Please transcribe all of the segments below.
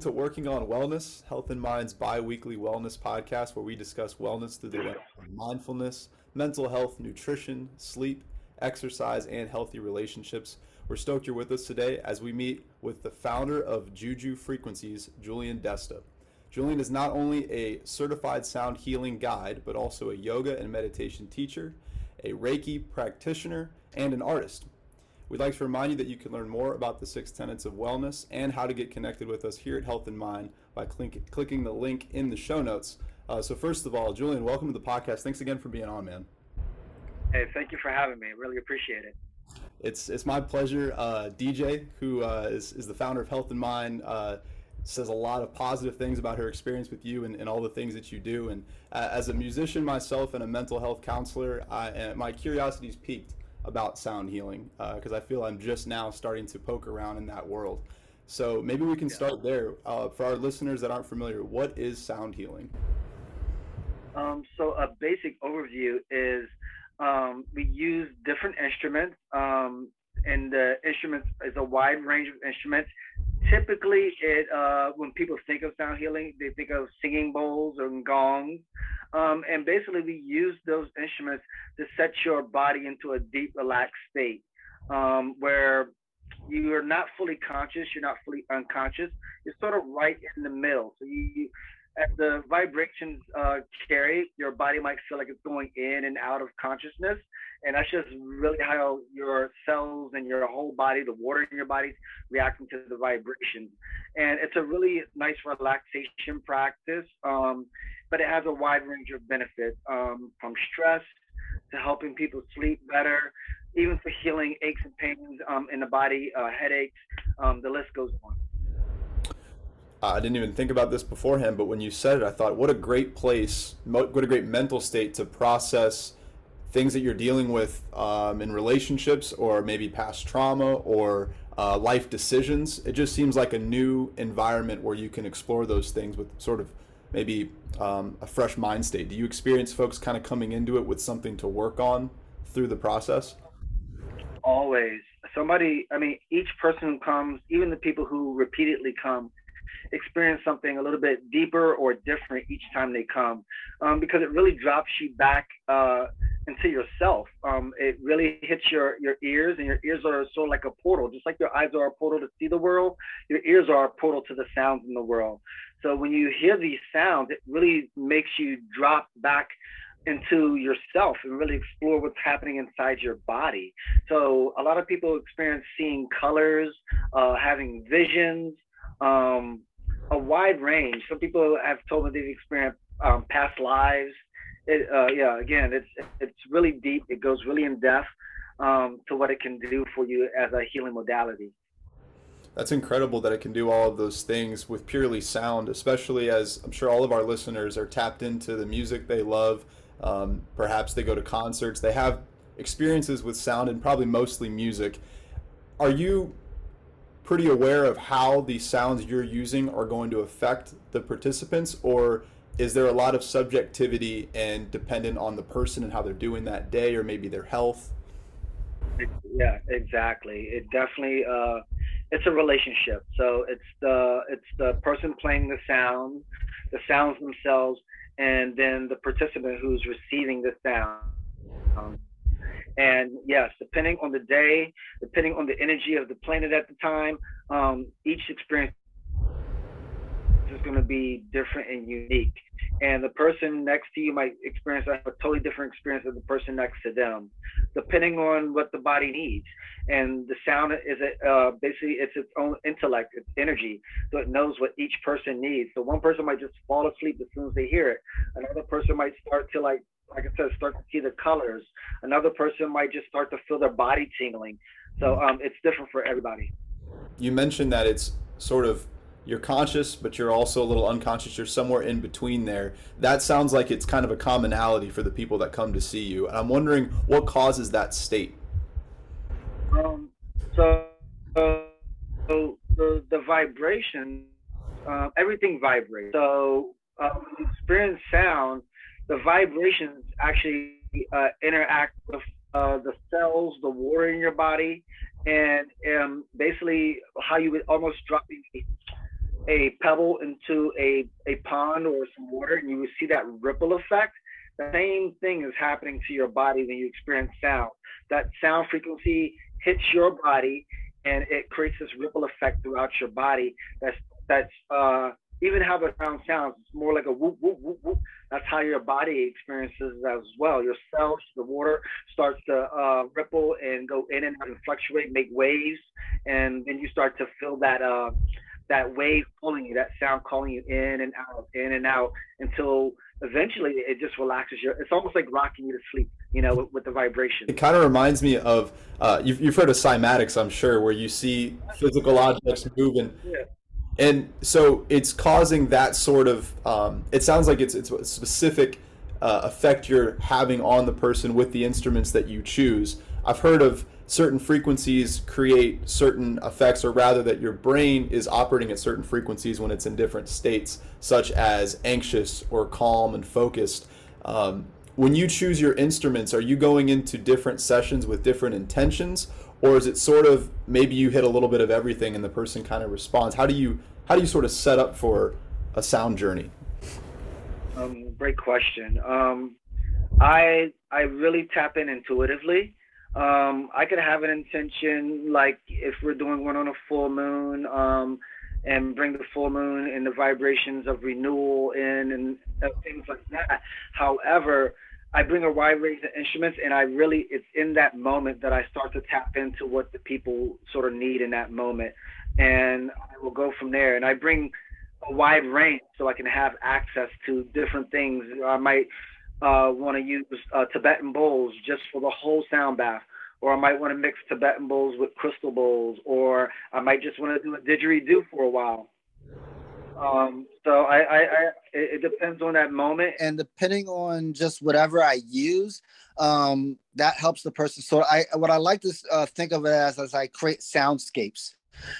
to Working on Wellness, Health in Mind's bi weekly wellness podcast, where we discuss wellness through the lens of mindfulness, mental health, nutrition, sleep, exercise, and healthy relationships. We're stoked you're with us today as we meet with the founder of Juju Frequencies, Julian Desta. Julian is not only a certified sound healing guide, but also a yoga and meditation teacher, a Reiki practitioner, and an artist. We'd like to remind you that you can learn more about the six tenets of wellness and how to get connected with us here at Health in Mind by click, clicking the link in the show notes. Uh, so, first of all, Julian, welcome to the podcast. Thanks again for being on, man. Hey, thank you for having me. Really appreciate it. It's it's my pleasure. Uh, DJ, who uh, is is the founder of Health in Mind, uh, says a lot of positive things about her experience with you and, and all the things that you do. And uh, as a musician myself and a mental health counselor, I, my curiosity's piqued about sound healing because uh, I feel I'm just now starting to poke around in that world. So maybe we can start there. Uh, for our listeners that aren't familiar, what is sound healing? Um, so a basic overview is um, we use different instruments, um, and the instruments is a wide range of instruments. Typically, it uh, when people think of sound healing, they think of singing bowls or gongs. Um, and basically, we use those instruments to set your body into a deep, relaxed state um, where you're not fully conscious, you're not fully unconscious. You're sort of right in the middle. So you, as the vibrations uh, carry, your body might feel like it's going in and out of consciousness. And that's just really how your cells and your whole body, the water in your body, reacting to the vibrations. And it's a really nice relaxation practice. Um, but it has a wide range of benefits um, from stress to helping people sleep better, even for healing aches and pains um, in the body, uh, headaches. Um, the list goes on. I didn't even think about this beforehand, but when you said it, I thought, what a great place, what a great mental state to process things that you're dealing with um, in relationships or maybe past trauma or uh, life decisions. It just seems like a new environment where you can explore those things with sort of maybe um, a fresh mind state? Do you experience folks kind of coming into it with something to work on through the process? Always. Somebody, I mean, each person who comes, even the people who repeatedly come, experience something a little bit deeper or different each time they come um, because it really drops you back uh, into yourself. Um, it really hits your, your ears, and your ears are sort of like a portal, just like your eyes are a portal to see the world, your ears are a portal to the sounds in the world. So when you hear these sounds, it really makes you drop back into yourself and really explore what's happening inside your body. So a lot of people experience seeing colors, uh, having visions, um, a wide range. Some people have told me they've experienced um, past lives. It, uh, yeah, again, it's it's really deep. It goes really in depth um, to what it can do for you as a healing modality that's incredible that it can do all of those things with purely sound, especially as I'm sure all of our listeners are tapped into the music they love. Um, perhaps they go to concerts, they have experiences with sound and probably mostly music. Are you pretty aware of how the sounds you're using are going to affect the participants, or is there a lot of subjectivity and dependent on the person and how they're doing that day, or maybe their health? Yeah, exactly. It definitely. Uh it's a relationship. So it's the it's the person playing the sound, the sounds themselves, and then the participant who's receiving the sound. Um, and yes, depending on the day, depending on the energy of the planet at the time, um, each experience is going to be different and unique and the person next to you might experience a totally different experience than the person next to them, depending on what the body needs. And the sound is a, uh, basically it's its own intellect, it's energy, so it knows what each person needs. So one person might just fall asleep as soon as they hear it. Another person might start to like, like I said, start to see the colors. Another person might just start to feel their body tingling. So um, it's different for everybody. You mentioned that it's sort of you're conscious, but you're also a little unconscious. You're somewhere in between there. That sounds like it's kind of a commonality for the people that come to see you. And I'm wondering what causes that state. Um, so, uh, so the, the vibration, uh, everything vibrates. So uh, experience sound, the vibrations actually uh, interact with uh, the cells, the water in your body, and um, basically how you would almost drop a pebble into a, a pond or some water and you would see that ripple effect. The same thing is happening to your body when you experience sound. That sound frequency hits your body and it creates this ripple effect throughout your body that's that's uh, even how the sound sounds, it's more like a whoop, whoop, whoop, whoop. That's how your body experiences as well. Your cells, the water starts to uh, ripple and go in and out and fluctuate, make waves, and then you start to feel that uh, that wave pulling you, that sound calling you in and out, in and out, until eventually it just relaxes you. It's almost like rocking you to sleep, you know, with, with the vibration. It kind of reminds me of uh, you've, you've heard of cymatics, I'm sure, where you see physical objects moving. Yeah and so it's causing that sort of um, it sounds like it's it's a specific uh, effect you're having on the person with the instruments that you choose. I've heard of certain frequencies create certain effects or rather that your brain is operating at certain frequencies when it's in different states such as anxious or calm and focused. Um, when you choose your instruments are you going into different sessions with different intentions? Or is it sort of maybe you hit a little bit of everything and the person kind of responds? How do you how do you sort of set up for a sound journey? Um, great question. Um, i i really tap in intuitively. Um, i could have an intention like if we're doing one on a full moon um, and bring the full moon and the vibrations of renewal in and things like that. However I bring a wide range of instruments, and I really, it's in that moment that I start to tap into what the people sort of need in that moment. And I will go from there. And I bring a wide range so I can have access to different things. I might uh, want to use uh, Tibetan bowls just for the whole sound bath. Or I might want to mix Tibetan bowls with crystal bowls, or I might just want to do a didgeridoo for a while. Um, so I, I, I, it depends on that moment, and depending on just whatever I use, um, that helps the person. So I, what I like to uh, think of it as, as I create soundscapes.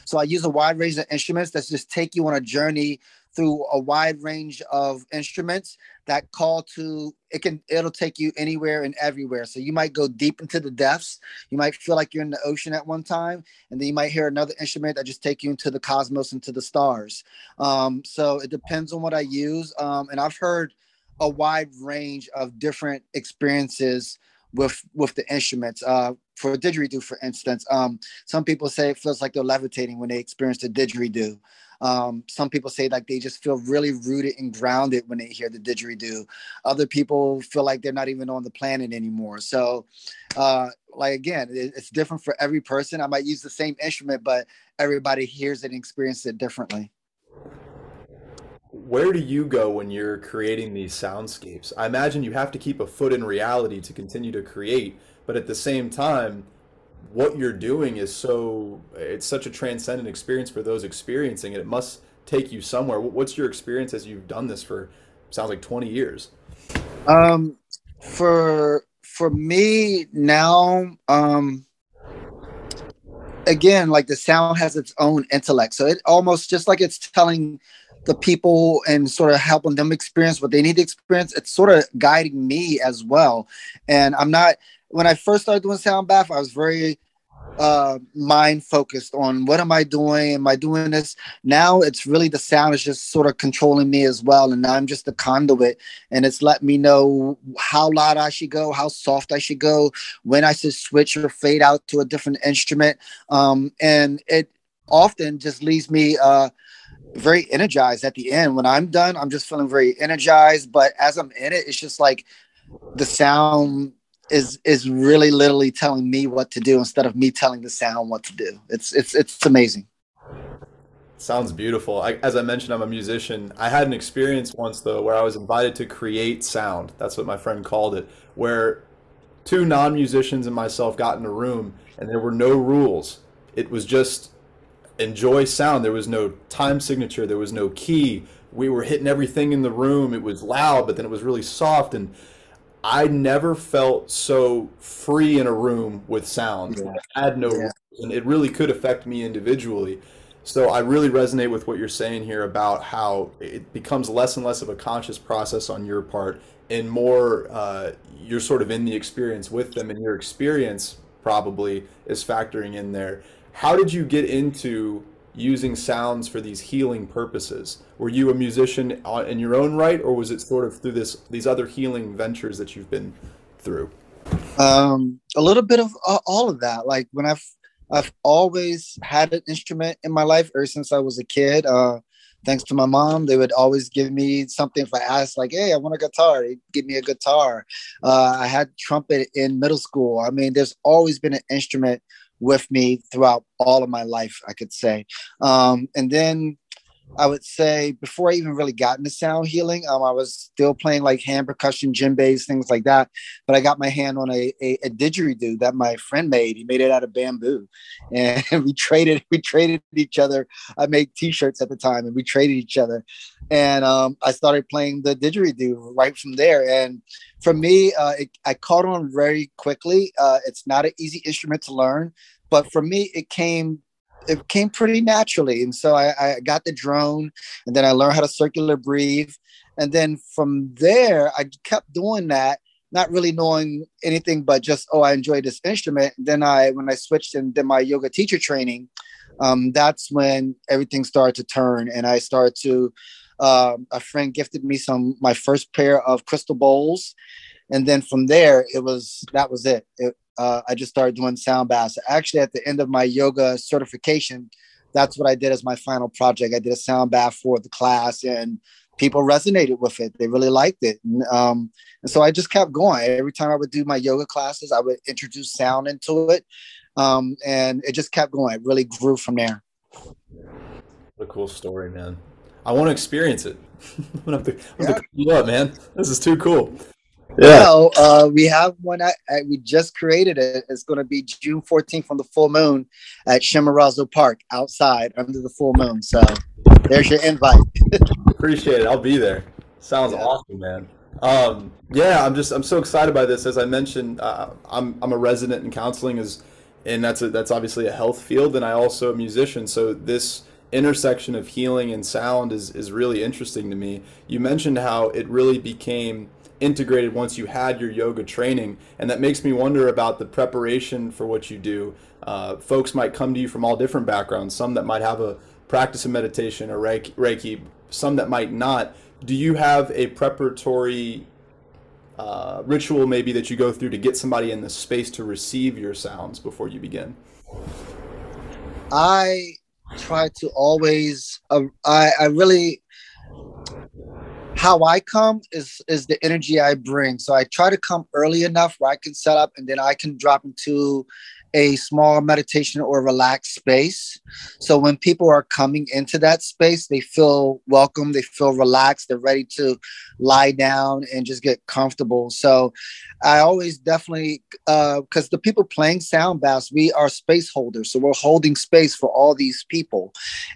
So I use a wide range of instruments that just take you on a journey through a wide range of instruments that call to it can it'll take you anywhere and everywhere. So you might go deep into the depths. You might feel like you're in the ocean at one time and then you might hear another instrument that just take you into the cosmos into the stars. Um, so it depends on what i use. Um, and i've heard a wide range of different experiences with with the instruments. Uh, for didgeridoo, for instance, um, some people say it feels like they're levitating when they experience the didgeridoo. Um, some people say like they just feel really rooted and grounded when they hear the didgeridoo. Other people feel like they're not even on the planet anymore. So, uh, like again, it, it's different for every person. I might use the same instrument, but everybody hears it and experiences it differently. Where do you go when you're creating these soundscapes? I imagine you have to keep a foot in reality to continue to create, but at the same time, what you're doing is so it's such a transcendent experience for those experiencing it. It must take you somewhere. What's your experience as you've done this for sounds like 20 years? Um, for for me now, um, again, like the sound has its own intellect, so it almost just like it's telling the people and sort of helping them experience what they need to experience. It's sort of guiding me as well, and I'm not when I first started doing sound bath, I was very uh, mind focused on what am I doing? Am I doing this? Now it's really the sound is just sort of controlling me as well. And I'm just the conduit and it's let me know how loud I should go, how soft I should go, when I should switch or fade out to a different instrument. Um, and it often just leaves me uh, very energized at the end. When I'm done, I'm just feeling very energized. But as I'm in it, it's just like the sound is is really literally telling me what to do instead of me telling the sound what to do. It's it's it's amazing. Sounds beautiful. I, as I mentioned, I'm a musician. I had an experience once though where I was invited to create sound. That's what my friend called it. Where two non-musicians and myself got in a room and there were no rules. It was just enjoy sound. There was no time signature. There was no key. We were hitting everything in the room. It was loud, but then it was really soft and I never felt so free in a room with sound. Yeah. I had no, yeah. and it really could affect me individually. So I really resonate with what you're saying here about how it becomes less and less of a conscious process on your part, and more uh, you're sort of in the experience with them, and your experience probably is factoring in there. How did you get into using sounds for these healing purposes? Were you a musician uh, in your own right, or was it sort of through this these other healing ventures that you've been through? Um, a little bit of all of that. Like when I've I've always had an instrument in my life ever since I was a kid. Uh, thanks to my mom, they would always give me something if I asked, like, "Hey, I want a guitar." They'd give me a guitar. Uh, I had trumpet in middle school. I mean, there's always been an instrument with me throughout all of my life, I could say. Um, and then I would say before I even really got into sound healing, um, I was still playing like hand percussion, djembes, things like that. But I got my hand on a, a, a didgeridoo that my friend made. He made it out of bamboo, and we traded we traded each other. I made T-shirts at the time, and we traded each other. And um, I started playing the didgeridoo right from there. And for me, uh, it, I caught on very quickly. Uh, it's not an easy instrument to learn, but for me, it came it came pretty naturally. And so I, I got the drone and then I learned how to circular breathe. And then from there, I kept doing that, not really knowing anything but just, oh, I enjoy this instrument. And then I, when I switched and did my yoga teacher training, um, that's when everything started to turn and I started to, uh, a friend gifted me some, my first pair of crystal bowls. And then from there, it was, that was it. it uh, I just started doing sound baths. Actually, at the end of my yoga certification, that's what I did as my final project. I did a sound bath for the class, and people resonated with it. They really liked it, and, um, and so I just kept going. Every time I would do my yoga classes, I would introduce sound into it, um, and it just kept going. It really grew from there. What a cool story, man! I want to experience it. I'm gonna have I'm yeah. to you up, man. This is too cool. Yeah. Well, uh, we have one. I, I, we just created it. It's going to be June 14th on the full moon at Chimborazo Park outside under the full moon. So there's your invite. Appreciate it. I'll be there. Sounds yeah. awesome, man. Um, yeah, I'm just I'm so excited by this. As I mentioned, uh, I'm I'm a resident in counseling, is and that's a, that's obviously a health field, and I also a musician. So this intersection of healing and sound is is really interesting to me. You mentioned how it really became integrated once you had your yoga training. And that makes me wonder about the preparation for what you do. Uh, folks might come to you from all different backgrounds, some that might have a practice of meditation or Reiki, some that might not. Do you have a preparatory uh, ritual maybe that you go through to get somebody in the space to receive your sounds before you begin? I try to always, uh, I, I really, how I come is is the energy I bring. So I try to come early enough where I can set up and then I can drop into a small meditation or relaxed space. So when people are coming into that space, they feel welcome, they feel relaxed, they're ready to lie down and just get comfortable. So I always definitely, because uh, the people playing sound baths, we are space holders. So we're holding space for all these people.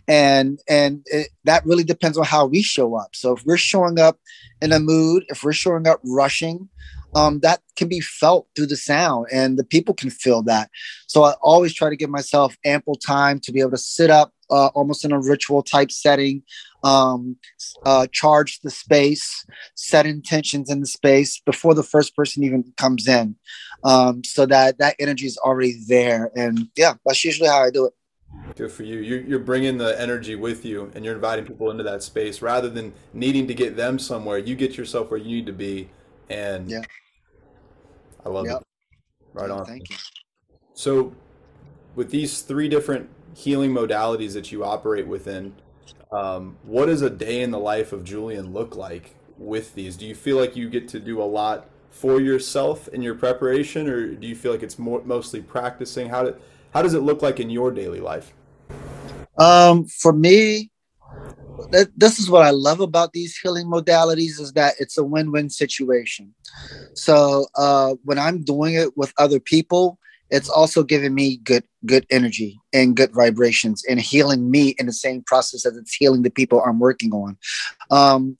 And, and it, that really depends on how we show up. So if we're showing up in a mood, if we're showing up rushing, um, that can be felt through the sound and the people can feel that. So I always try to give myself ample time to be able to sit up uh, almost in a ritual type setting, um, uh, charge the space, set intentions in the space before the first person even comes in. Um, so that that energy is already there. And yeah, that's usually how I do it. Good for you. You're, you're bringing the energy with you and you're inviting people into that space rather than needing to get them somewhere. You get yourself where you need to be. And yeah. I love yep. it. Right on. Thank you. So, with these three different healing modalities that you operate within, um, what does a day in the life of Julian look like with these? Do you feel like you get to do a lot for yourself in your preparation, or do you feel like it's more mostly practicing? How do, how does it look like in your daily life? Um, for me, this is what I love about these healing modalities is that it's a win-win situation. So uh, when I'm doing it with other people, it's also giving me good good energy and good vibrations and healing me in the same process as it's healing the people I'm working on. Um,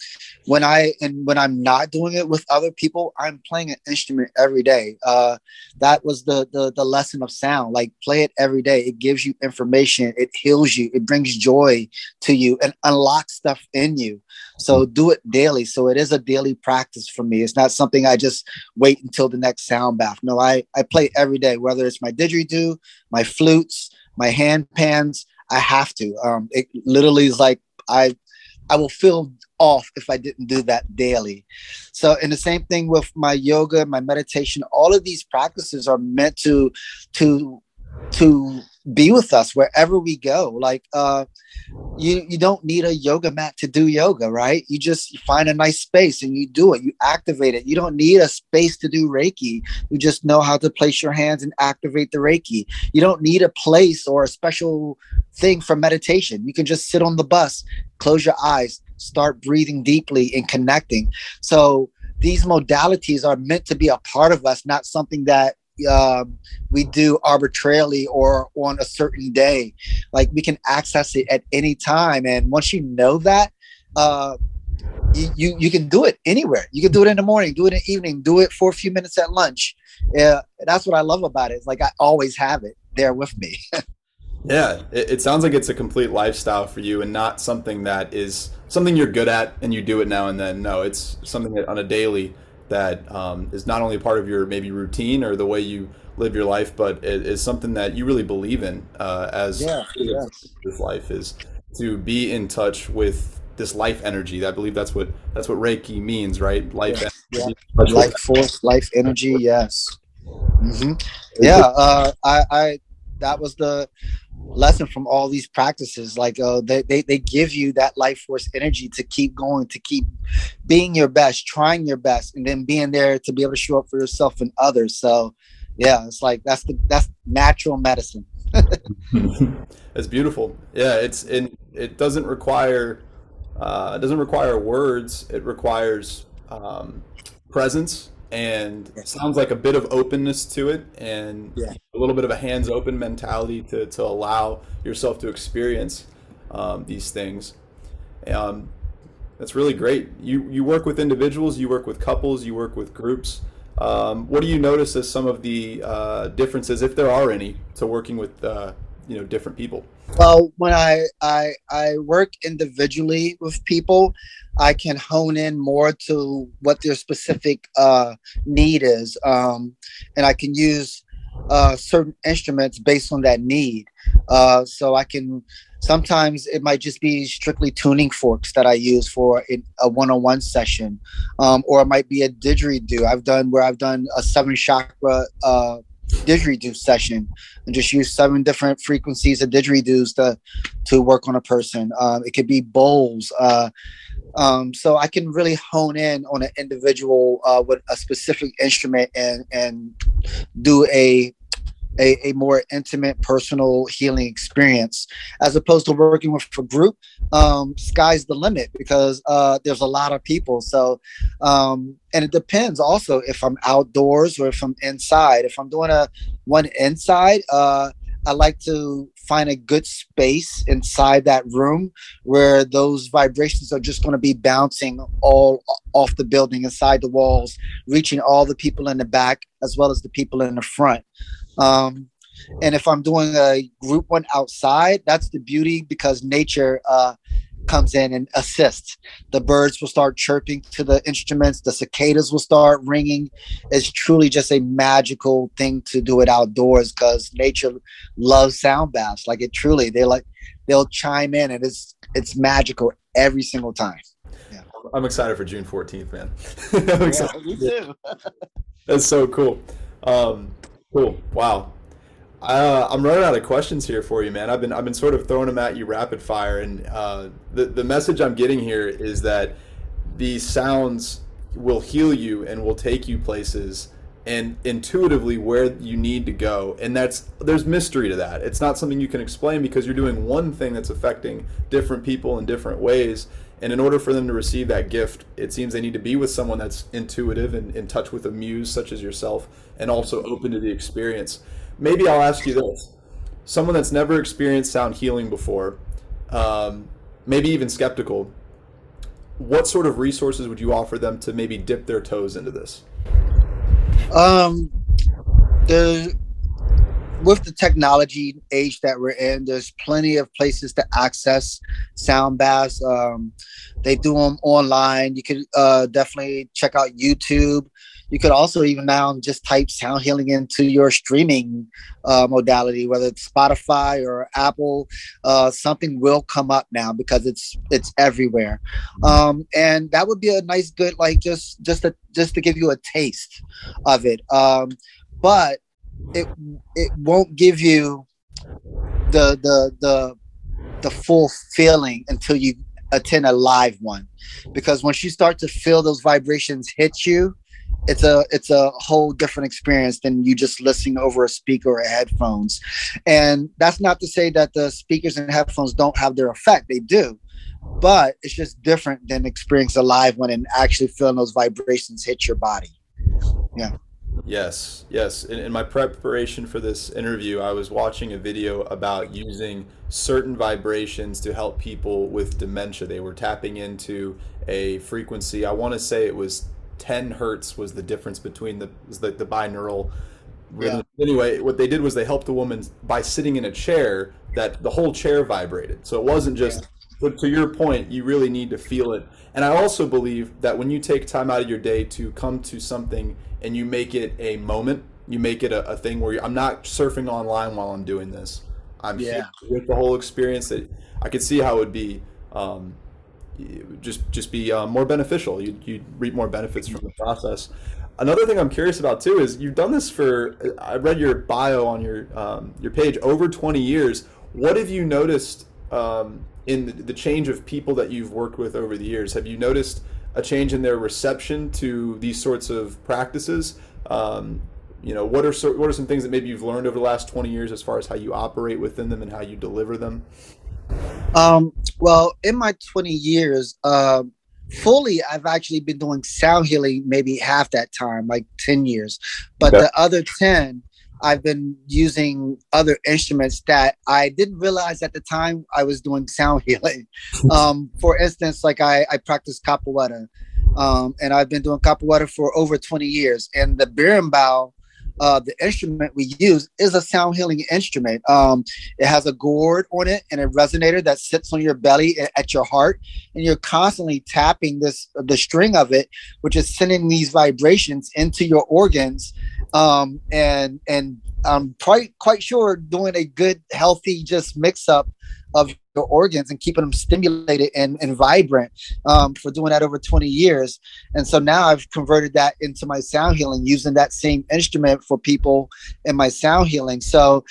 when I and when I'm not doing it with other people, I'm playing an instrument every day. Uh, that was the, the the lesson of sound. Like play it every day. It gives you information. It heals you. It brings joy to you and unlocks stuff in you. So do it daily. So it is a daily practice for me. It's not something I just wait until the next sound bath. No, I I play every day, whether it's my didgeridoo, my flutes, my hand pans. I have to. Um, it literally is like I I will feel off if I didn't do that daily. So, and the same thing with my yoga, my meditation, all of these practices are meant to to to be with us wherever we go. Like uh you you don't need a yoga mat to do yoga, right? You just find a nice space and you do it. You activate it. You don't need a space to do Reiki. You just know how to place your hands and activate the Reiki. You don't need a place or a special thing for meditation. You can just sit on the bus, close your eyes, start breathing deeply and connecting. So these modalities are meant to be a part of us, not something that uh, we do arbitrarily or on a certain day. Like we can access it at any time, and once you know that, uh, you, you you can do it anywhere. You can do it in the morning, do it in the evening, do it for a few minutes at lunch. Yeah, that's what I love about it. It's like I always have it there with me. yeah, it, it sounds like it's a complete lifestyle for you, and not something that is something you're good at and you do it now and then. No, it's something that on a daily that um, is not only a part of your maybe routine or the way you live your life, but it is something that you really believe in uh, as yeah, yes. this life is to be in touch with this life energy. I believe that's what that's what Reiki means, right? Life, yeah. yeah. life force, life energy. Yes. Mm-hmm. Yeah, uh, I, I that was the lesson from all these practices like uh, they, they they give you that life force energy to keep going to keep being your best trying your best and then being there to be able to show up for yourself and others. So yeah it's like that's the that's natural medicine. It's beautiful. Yeah it's in it doesn't require uh, it doesn't require words. It requires um, presence and sounds like a bit of openness to it and yeah. a little bit of a hands open mentality to, to allow yourself to experience um, these things. Um, that's really great. You you work with individuals you work with couples you work with groups. Um, what do you notice as some of the uh, differences if there are any to working with uh, you know different people well when i i i work individually with people i can hone in more to what their specific uh need is um and i can use uh certain instruments based on that need. Uh so i can sometimes it might just be strictly tuning forks that i use for a one-on-one session um or it might be a didgeridoo. I've done where i've done a seven chakra uh didgeridoo session and just use seven different frequencies of didgeridoos to to work on a person. Um, it could be bowls. Uh, um, so I can really hone in on an individual uh, with a specific instrument and and do a a, a more intimate, personal healing experience, as opposed to working with a group. Um, sky's the limit because uh, there's a lot of people. So, um, and it depends also if I'm outdoors or if I'm inside. If I'm doing a one inside, uh, I like to find a good space inside that room where those vibrations are just going to be bouncing all off the building, inside the walls, reaching all the people in the back as well as the people in the front. Um, and if I'm doing a group one outside, that's the beauty because nature uh, comes in and assists. The birds will start chirping to the instruments, the cicadas will start ringing. It's truly just a magical thing to do it outdoors because nature loves sound baths. Like it truly, they like they'll chime in and it's it's magical every single time. Yeah. I'm excited for June 14th, man. yeah, me too. That's so cool. Um, Cool. Wow. Uh, I'm running out of questions here for you, man. I've been I've been sort of throwing them at you rapid fire, and uh, the the message I'm getting here is that these sounds will heal you and will take you places and intuitively where you need to go and that's there's mystery to that it's not something you can explain because you're doing one thing that's affecting different people in different ways and in order for them to receive that gift it seems they need to be with someone that's intuitive and in touch with a muse such as yourself and also open to the experience. Maybe I'll ask you this: someone that's never experienced sound healing before, um, maybe even skeptical, what sort of resources would you offer them to maybe dip their toes into this? Um, the with the technology age that we're in, there's plenty of places to access sound baths. Um, they do them online. You could uh, definitely check out YouTube. You could also even now just type sound healing into your streaming uh, modality, whether it's Spotify or Apple. Uh, something will come up now because it's it's everywhere, um, and that would be a nice, good like just just to just to give you a taste of it. Um, but it it won't give you the the the the full feeling until you attend a live one because once you start to feel those vibrations hit you it's a it's a whole different experience than you just listening over a speaker or headphones and that's not to say that the speakers and headphones don't have their effect they do but it's just different than experience a live one and actually feeling those vibrations hit your body yeah Yes, yes. In, in, my preparation for this interview, I was watching a video about using certain vibrations to help people with dementia. They were tapping into a frequency. I want to say it was 10 hertz was the difference between the the, the binaural rhythm. Yeah. Anyway, what they did was they helped the woman by sitting in a chair that the whole chair vibrated. So it wasn't just. Yeah. to your point, you really need to feel it. And I also believe that when you take time out of your day to come to something and you make it a moment. You make it a, a thing where I'm not surfing online while I'm doing this. I'm yeah. with the whole experience that I could see how it would be um, just just be uh, more beneficial. You you reap more benefits from the process. Another thing I'm curious about too is you've done this for. I read your bio on your um, your page over 20 years. What have you noticed um, in the, change of people that you've worked with over the years? Have you noticed a change in their reception to these sorts of practices? Um, you know, what are what are some things that maybe you've learned over the last 20 years as far as how you operate within them and how you deliver them? Um, well, in my 20 years, uh, fully, I've actually been doing sound healing maybe half that time, like 10 years. But okay. the other 10, I've been using other instruments that I didn't realize at the time I was doing sound healing. Um, for instance, like I, I practice capoeira, um, and I've been doing capoeira for over 20 years. And the berimbau, uh, the instrument we use, is a sound healing instrument. Um, it has a gourd on it and a resonator that sits on your belly at your heart, and you're constantly tapping this the string of it, which is sending these vibrations into your organs um, and and I'm quite quite sure doing a good healthy just mix up of your organs and keeping them stimulated and, and vibrant um, for doing that over 20 years. And so now I've converted that into my sound healing using that same instrument for people in my sound healing. So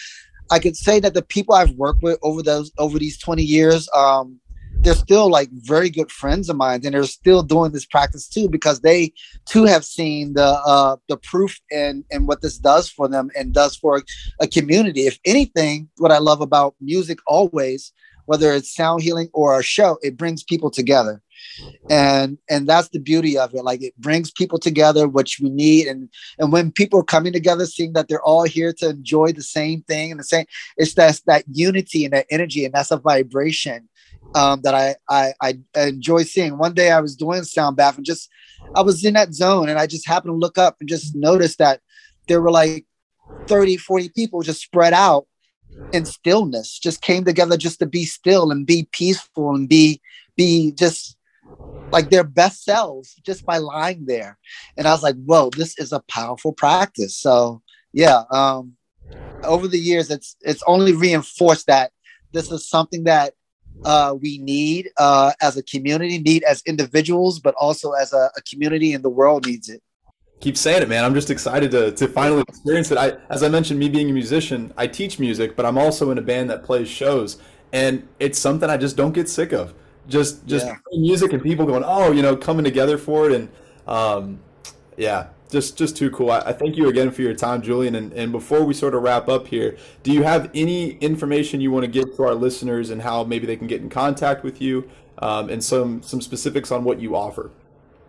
I could say that the people I've worked with over those over these 20 years, um, they're still like very good friends of mine and they're still doing this practice too because they too have seen the uh the proof and and what this does for them and does for a community. If anything what i love about music always whether it's sound healing or a show it brings people together. And and that's the beauty of it. Like it brings people together which we need and and when people are coming together seeing that they're all here to enjoy the same thing and the same it's that that unity and that energy and that's a vibration um, that I, I, I enjoy seeing. One day I was doing sound bath and just I was in that zone and I just happened to look up and just noticed that there were like 30, 40 people just spread out in stillness, just came together just to be still and be peaceful and be be just like their best selves just by lying there. And I was like, whoa, this is a powerful practice. So yeah, um, over the years it's it's only reinforced that this is something that uh, we need uh, as a community, need as individuals, but also as a, a, community and the world needs it. Keep saying it, man. I'm just excited to, to finally experience it. I, as I mentioned, me being a musician, I teach music, but I'm also in a band that plays shows, and it's something I just don't get sick of. Just just yeah. music and people going, oh, you know, coming together for it, and um, yeah, just just too cool. I, I, thank you again for your time, Julian. And, and before we sort of wrap up here, do you have any information you want to give to our listeners and how maybe they can get in contact with you, um, and some some specifics on what you offer?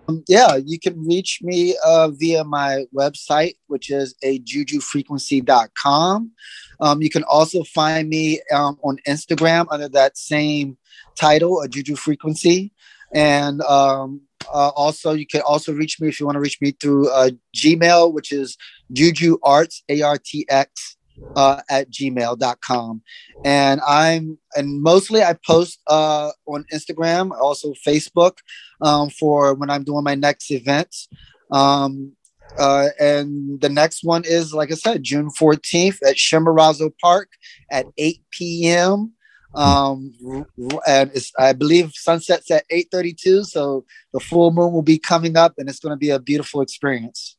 Um, yeah, you can reach me uh, via my website, which is a jujufrequency.com. Um, you can also find me um, on Instagram under that same title, a Juju Frequency. And um, uh, also, you can also reach me if you want to reach me through uh, Gmail, which is Juju Arts A R T X uh, at gmail.com. And I'm, and mostly I post uh, on Instagram, also Facebook um, for when I'm doing my next events. Um, uh, and the next one is, like I said, June 14th at Chimborazo Park at 8 p.m. Um, and it's, I believe sunsets at 8:32, so the full moon will be coming up, and it's going to be a beautiful experience.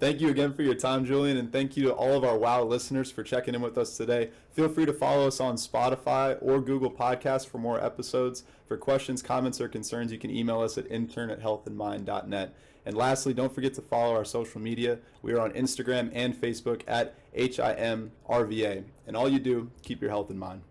Thank you again for your time, Julian, and thank you to all of our WOW listeners for checking in with us today. Feel free to follow us on Spotify or Google Podcasts for more episodes. For questions, comments, or concerns, you can email us at intern at healthandmind.net. And lastly, don't forget to follow our social media. We are on Instagram and Facebook at HIMRVA. And all you do, keep your health in mind.